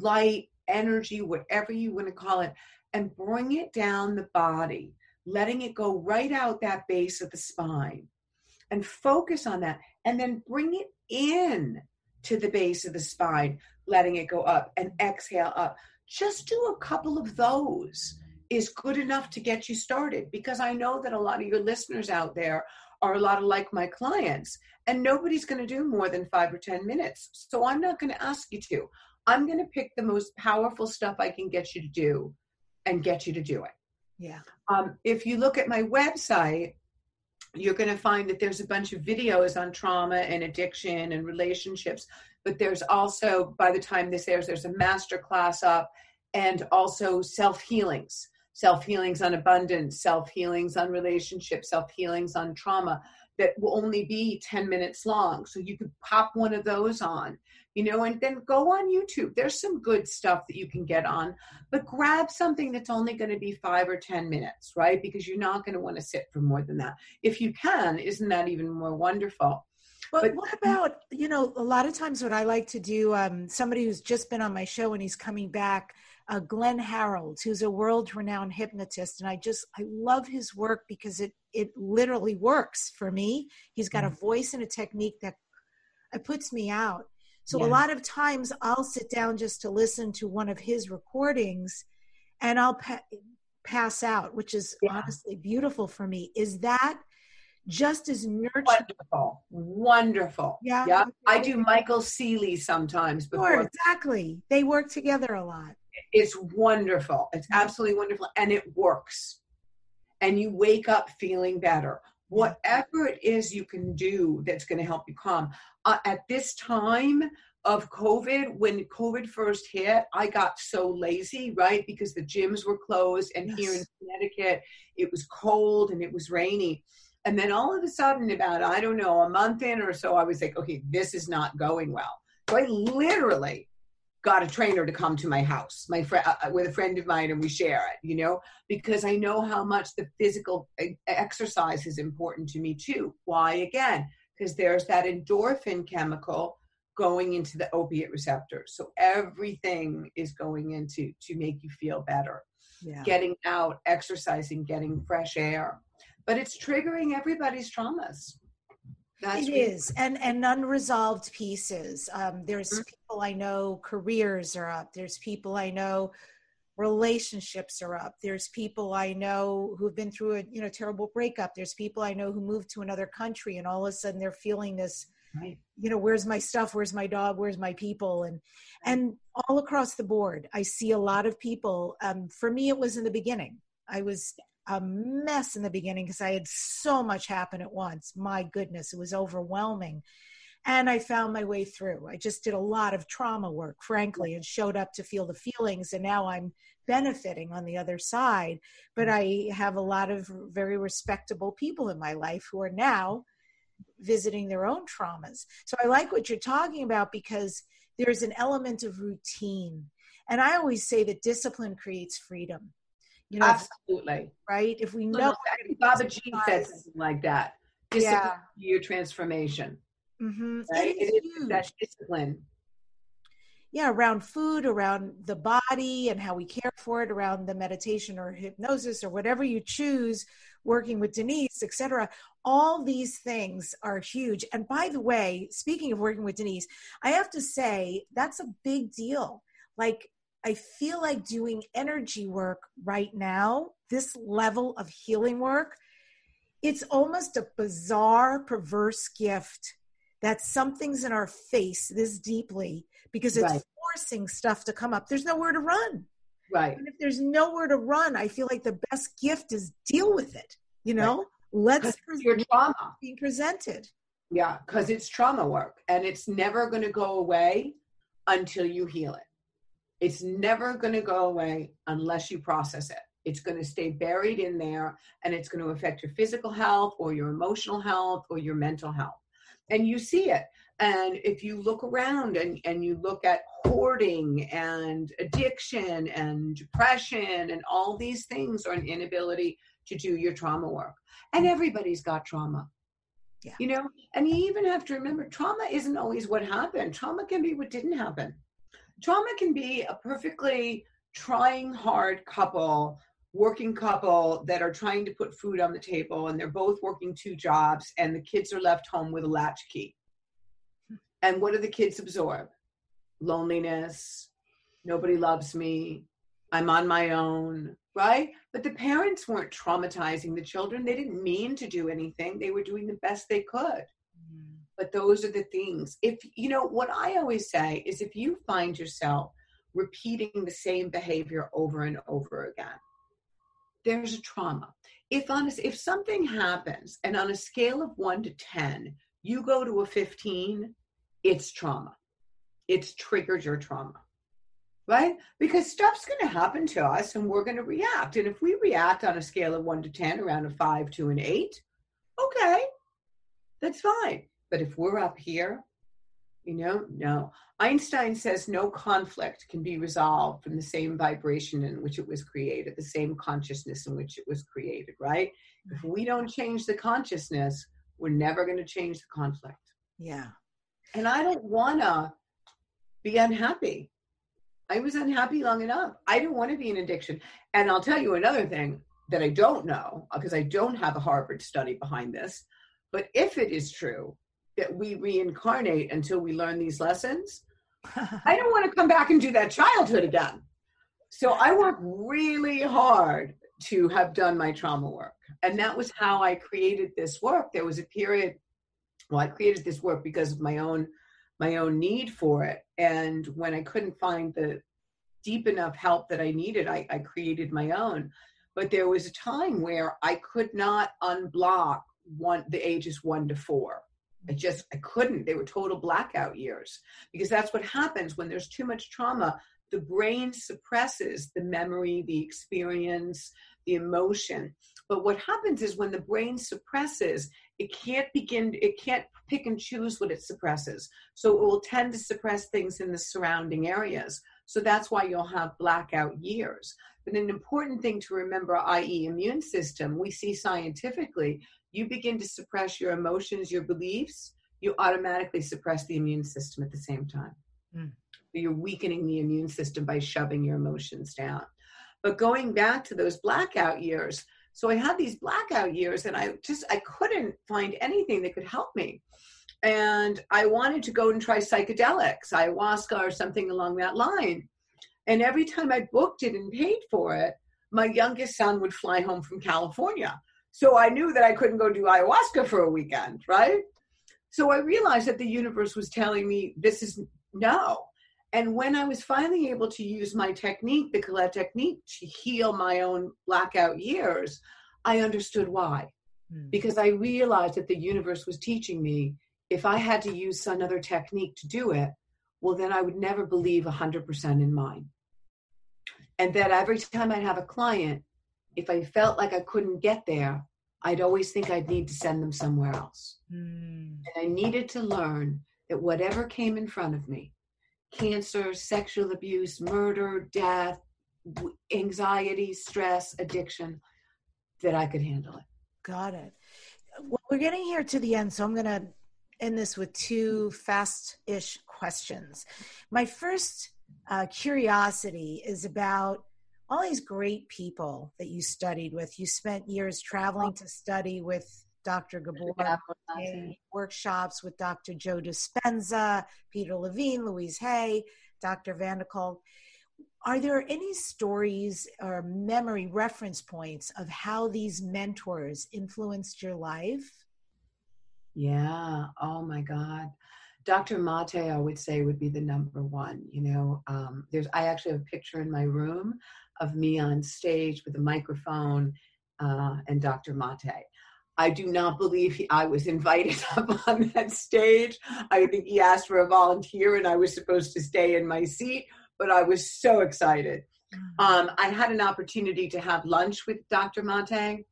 light, energy, whatever you want to call it, and bring it down the body, letting it go right out that base of the spine. And focus on that. And then bring it in to the base of the spine, letting it go up and exhale up. Just do a couple of those is good enough to get you started because I know that a lot of your listeners out there are a lot of like my clients and nobody's going to do more than five or ten minutes so i'm not going to ask you to i'm going to pick the most powerful stuff i can get you to do and get you to do it yeah um, if you look at my website you're going to find that there's a bunch of videos on trauma and addiction and relationships but there's also by the time this airs there's a master class up and also self healings self healings on abundance, self healings on relationships, self healings on trauma that will only be 10 minutes long. So you could pop one of those on, you know, and then go on YouTube. There's some good stuff that you can get on, but grab something that's only going to be five or 10 minutes, right? Because you're not going to want to sit for more than that. If you can, isn't that even more wonderful? But, but what about, you know, a lot of times what I like to do, um, somebody who's just been on my show and he's coming back uh, Glenn Harrold, who's a world renowned hypnotist. And I just, I love his work because it, it literally works for me. He's got a mm. voice and a technique that it puts me out. So yeah. a lot of times I'll sit down just to listen to one of his recordings and I'll pa- pass out, which is yeah. honestly beautiful for me. Is that just as nurturing? Wonderful. Wonderful. Yeah. Yeah. I do Michael Sealey sometimes before. Sure, exactly. They work together a lot. It's wonderful. It's absolutely wonderful. And it works. And you wake up feeling better. Whatever it is you can do that's going to help you calm. Uh, at this time of COVID, when COVID first hit, I got so lazy, right? Because the gyms were closed. And yes. here in Connecticut, it was cold and it was rainy. And then all of a sudden, about, I don't know, a month in or so, I was like, okay, this is not going well. So I literally got a trainer to come to my house my friend uh, uh, with a friend of mine and we share it you know because i know how much the physical exercise is important to me too why again because there's that endorphin chemical going into the opiate receptors so everything is going into to make you feel better yeah. getting out exercising getting fresh air but it's triggering everybody's traumas that's it is, and and unresolved pieces. Um, there's mm-hmm. people I know careers are up. There's people I know relationships are up. There's people I know who've been through a you know terrible breakup. There's people I know who moved to another country and all of a sudden they're feeling this. Right. You know, where's my stuff? Where's my dog? Where's my people? And and all across the board, I see a lot of people. Um, for me, it was in the beginning. I was a mess in the beginning because I had so much happen at once. My goodness, it was overwhelming. And I found my way through. I just did a lot of trauma work, frankly, and showed up to feel the feelings. And now I'm benefiting on the other side. But mm. I have a lot of very respectable people in my life who are now visiting their own traumas. So I like what you're talking about because there's an element of routine. And I always say that discipline creates freedom you know, Absolutely. Right? If we know Baba G said something like that. Discipline yeah. your transformation. Mm-hmm. Right? It is, it is that discipline. Yeah, around food, around the body and how we care for it, around the meditation or hypnosis or whatever you choose, working with Denise, etc. All these things are huge. And by the way, speaking of working with Denise, I have to say that's a big deal. Like I feel like doing energy work right now, this level of healing work, it's almost a bizarre, perverse gift that something's in our face this deeply because it's Right. forcing stuff to come up. There's nowhere to run. Right. And if there's nowhere to run, I feel like the best gift is deal with it. You know, let's Because your trauma. being presented. Yeah, because it's trauma work and it's never going to go away until you heal it. It's never going to go away unless you process it. It's going to stay buried in there and it's going to affect your physical health or your emotional health or your mental health. And you see it. And if you look around and, and you look at hoarding and addiction and depression and all these things or an inability to do your trauma work. And everybody's got trauma. Yeah. You know, and you even have to remember trauma isn't always what happened. Trauma can be what didn't happen. Trauma can be a perfectly trying hard couple, working couple that are trying to put food on the table and they're both working two jobs and the kids are left home with a latchkey. And what do the kids absorb? Loneliness, nobody loves me, I'm on my own, right? But the parents weren't traumatizing the children. They didn't mean to do anything. They were doing the best they could. Mm-hmm. But those are the things. If you know what I always say is if you find yourself repeating the same behavior over and over again, there's a trauma. If on a, if something happens and on a scale of 1 to 10, you go to a 15, it's trauma. It's triggered your trauma right? Because stuff's going to happen to us and we're going to react. And if we react on a scale of one to 10, around a five to an eight, okay, that's fine. But if we're up here, you know, no. Einstein says no conflict can be resolved from the same vibration in which it was created, the same consciousness in which it was created, right? If we don't change the consciousness, we're never going to change the conflict. Yeah. And I don't want to be unhappy. I was unhappy long enough. I don't want to be in addiction. And I'll tell you another thing that I don't know because I don't have a Harvard study behind this. But if it is true that we reincarnate until we learn these lessons, I don't want to come back and do that childhood again. So I work really hard to have done my trauma work. And that was how I created this work. There was a period, well, I created this work because of my own my own need for it. And when I couldn't find the deep enough help that I needed, I, I created my own. But there was a time where I could not unblock one the ages one to four. I just I couldn't. They were total blackout years because that's what happens when there's too much trauma. The brain suppresses the memory, the experience, the emotion. But what happens is when the brain suppresses, it can't begin, it can't pick and choose what it suppresses. So it will tend to suppress things in the surrounding areas. So that's why you'll have blackout years. But an important thing to remember, i.e., immune system, we see scientifically, you begin to suppress your emotions, your beliefs, you automatically suppress the immune system at the same time. Mm. You're weakening the immune system by shoving your emotions down. But going back to those blackout years, so I had these blackout years and I just I couldn't find anything that could help me. And I wanted to go and try psychedelics, ayahuasca or something along that line. And every time I booked it and paid for it, my youngest son would fly home from California. So I knew that I couldn't go do ayahuasca for a weekend, right? So I realized that the universe was telling me this is no. And when I was finally able to use my technique, the Colette technique, to heal my own blackout years, I understood why. Hmm. Because I realized that the universe was teaching me if I had to use another technique to do it, well, then I would never believe 100% in mine. And that every time I'd have a client, if I felt like I couldn't get there, I'd always think I'd need to send them somewhere else. Hmm. And I needed to learn that whatever came in front of me cancer, sexual abuse, murder, death, anxiety, stress, addiction that I could handle it. Got it. Well, we're getting here to the end, so I'm going to end this with two fast ish questions. My first uh, curiosity is about all these great people that you studied with. You spent years traveling to study with Dr. Gabor, in workshops with Dr. Joe Dispenza, Peter Levine, Louise Hay, Dr. van der Kolk. Are there any stories or memory reference points of how these mentors influenced your life? Yeah. Oh my God. Dr. Mate, I would say, would be the number one. You know, um, there's I actually have a picture in my room of me on stage with a microphone uh, and Dr. Mate. I do not believe he, I was invited up on that stage. I think he asked for a volunteer and I was supposed to stay in my seat, but I was so excited. Mm. Um, I had an opportunity to have lunch with Dr. Mate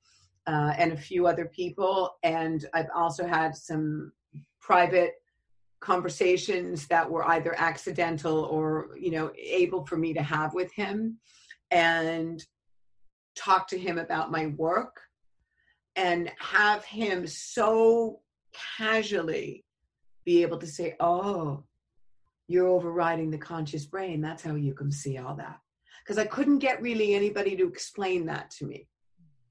uh, and a few other people, and I've also had some private conversations that were either accidental or you know able for me to have with him and talk to him about my work and have him so casually be able to say, Oh, you're overriding the conscious brain. That's how you can see all that. Because I couldn't get really anybody to explain that to me.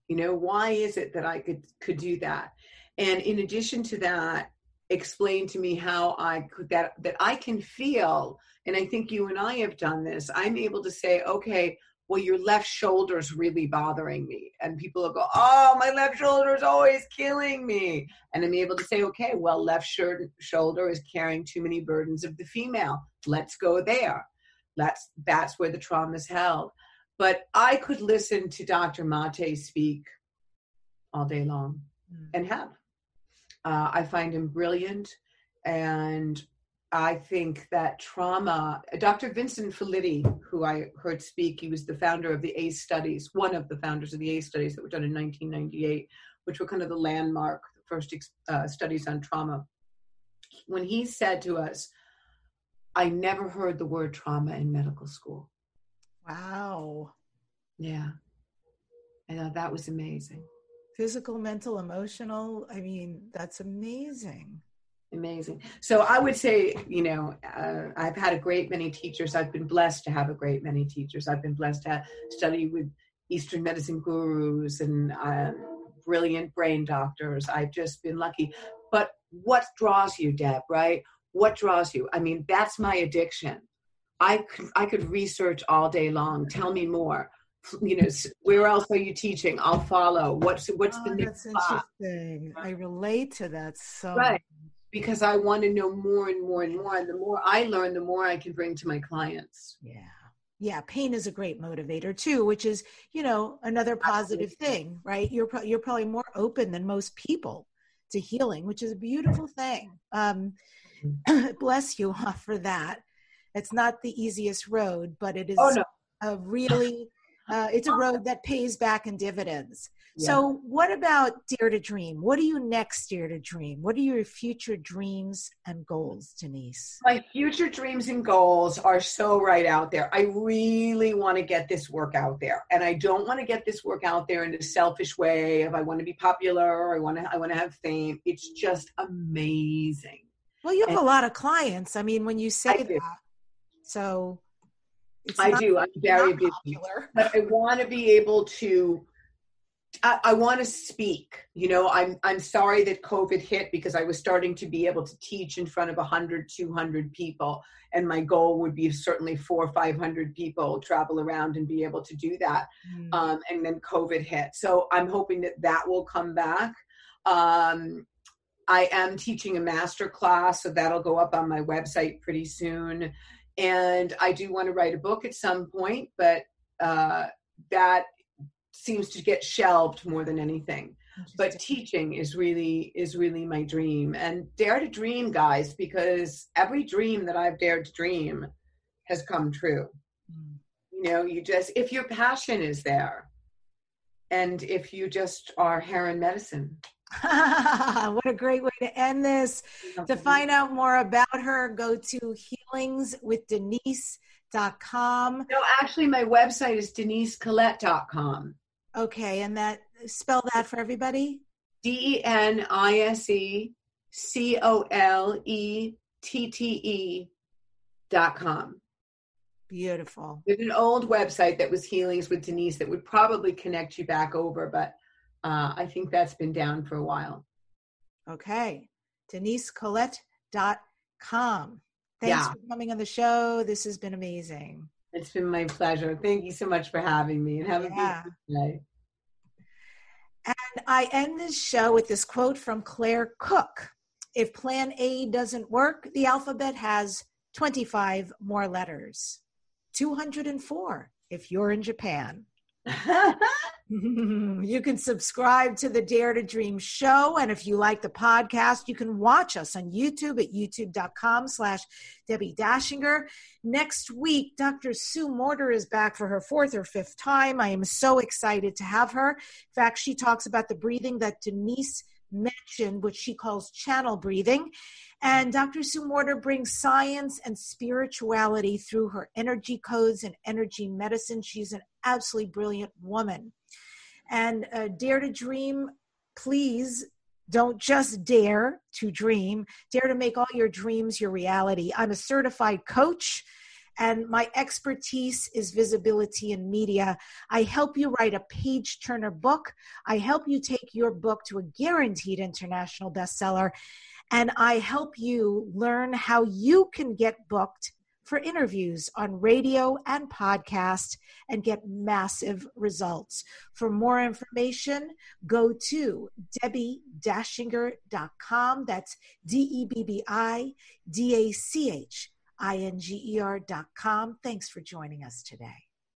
You know, why is it that I could could do that? And in addition to that, explain to me how I could that that I can feel, and I think you and I have done this. I'm able to say, okay, well, your left shoulder's really bothering me. And people will go, oh, my left shoulder is always killing me. And I'm able to say, okay, well, left shoulder is carrying too many burdens of the female. Let's go there. That's, that's where the trauma is held. But I could listen to Dr. Mate speak all day long mm. and have. Uh, I find him brilliant. And I think that trauma, Dr. Vincent Felitti, who I heard speak, he was the founder of the ACE studies, one of the founders of the ACE studies that were done in 1998, which were kind of the landmark, the first uh, studies on trauma. When he said to us, I never heard the word trauma in medical school. Wow. Yeah. I thought that was amazing. Physical, mental, emotional. I mean, that's amazing. Amazing. So I would say, you know, uh, I've had a great many teachers. I've been blessed to have a great many teachers. I've been blessed to study with Eastern medicine gurus and uh, brilliant brain doctors. I've just been lucky. But what draws you, Deb, right? What draws you? I mean, that's my addiction. I could, I could research all day long. Tell me more. You know, where else are you teaching? I'll follow. What's what's oh, the next? That's interesting. I relate to that so right because I want to know more and more and more. And the more I learn, the more I can bring to my clients. Yeah. Yeah, pain is a great motivator too, which is, you know, another positive thing, right? You're pro- you're probably more open than most people to healing, which is a beautiful thing. Um, mm-hmm. bless you for that. It's not the easiest road, but it is oh, no. a really uh, it's a road that pays back in dividends. So, what about Dare to Dream? What are you next, Dare to Dream? What are your future dreams and goals, Denise? My future dreams and goals are so right out there. I really want to get this work out there, and I don't want to get this work out there in a selfish way. If I want to be popular, or I want to, I want to have fame. It's just amazing. Well, you have and a lot of clients. I mean, when you say I that, do. so I do. I'm very busy, popular. but I want to be able to I, I want to speak. You know, I'm I'm sorry that COVID hit because I was starting to be able to teach in front of 100, 200 people, and my goal would be certainly four or 500 people travel around and be able to do that. Mm. Um, and then COVID hit, so I'm hoping that that will come back. Um, I am teaching a master class, so that'll go up on my website pretty soon. And I do want to write a book at some point, but uh, that seems to get shelved more than anything. But teaching is really is really my dream. And dare to dream guys because every dream that i've dared to dream has come true. Mm. you know you just if your passion is there and if you just are hair and medicine. What a great way to end this. To find out more about her go to healingswithdenise.com no actually my website is denisecolette.com Okay, and that spell that for everybody. D E N I S E C O L E T T E dot com. Beautiful. There's an old website that was Healings with Denise that would probably connect you back over, but uh, I think that's been down for a while. Okay. DeniseColette.com. Thanks yeah. for coming on the show. This has been amazing. It's been my pleasure. Thank you so much for having me and have yeah. a beautiful day. And I end this show with this quote from Claire Cook. If plan A doesn't work, the alphabet has 25 more letters. 204 if you're in Japan. you can subscribe to the Dare to Dream show. And if you like the podcast, you can watch us on YouTube at youtube.com slash Debbie Dachinger. Next week, Dr. Sue Morter is back for her fourth or fifth time. I am so excited to have her. In fact, she talks about the breathing that Denise mentioned, which she calls channel breathing. And Dr. Sue Morter brings science and spirituality through her energy codes and energy medicine. She's an absolutely brilliant woman. And uh, Dare to Dream, please don't just dare to dream, dare to make all your dreams your reality. I'm a certified coach and my expertise is visibility and media. I help you write a page turner book. I help you take your book to a guaranteed international bestseller. And I help you learn how you can get booked for interviews on radio and podcast and get massive results. For more information, go to debbiedachinger.com. That's D E B B I D A C H I N G E R.com. Thanks for joining us today.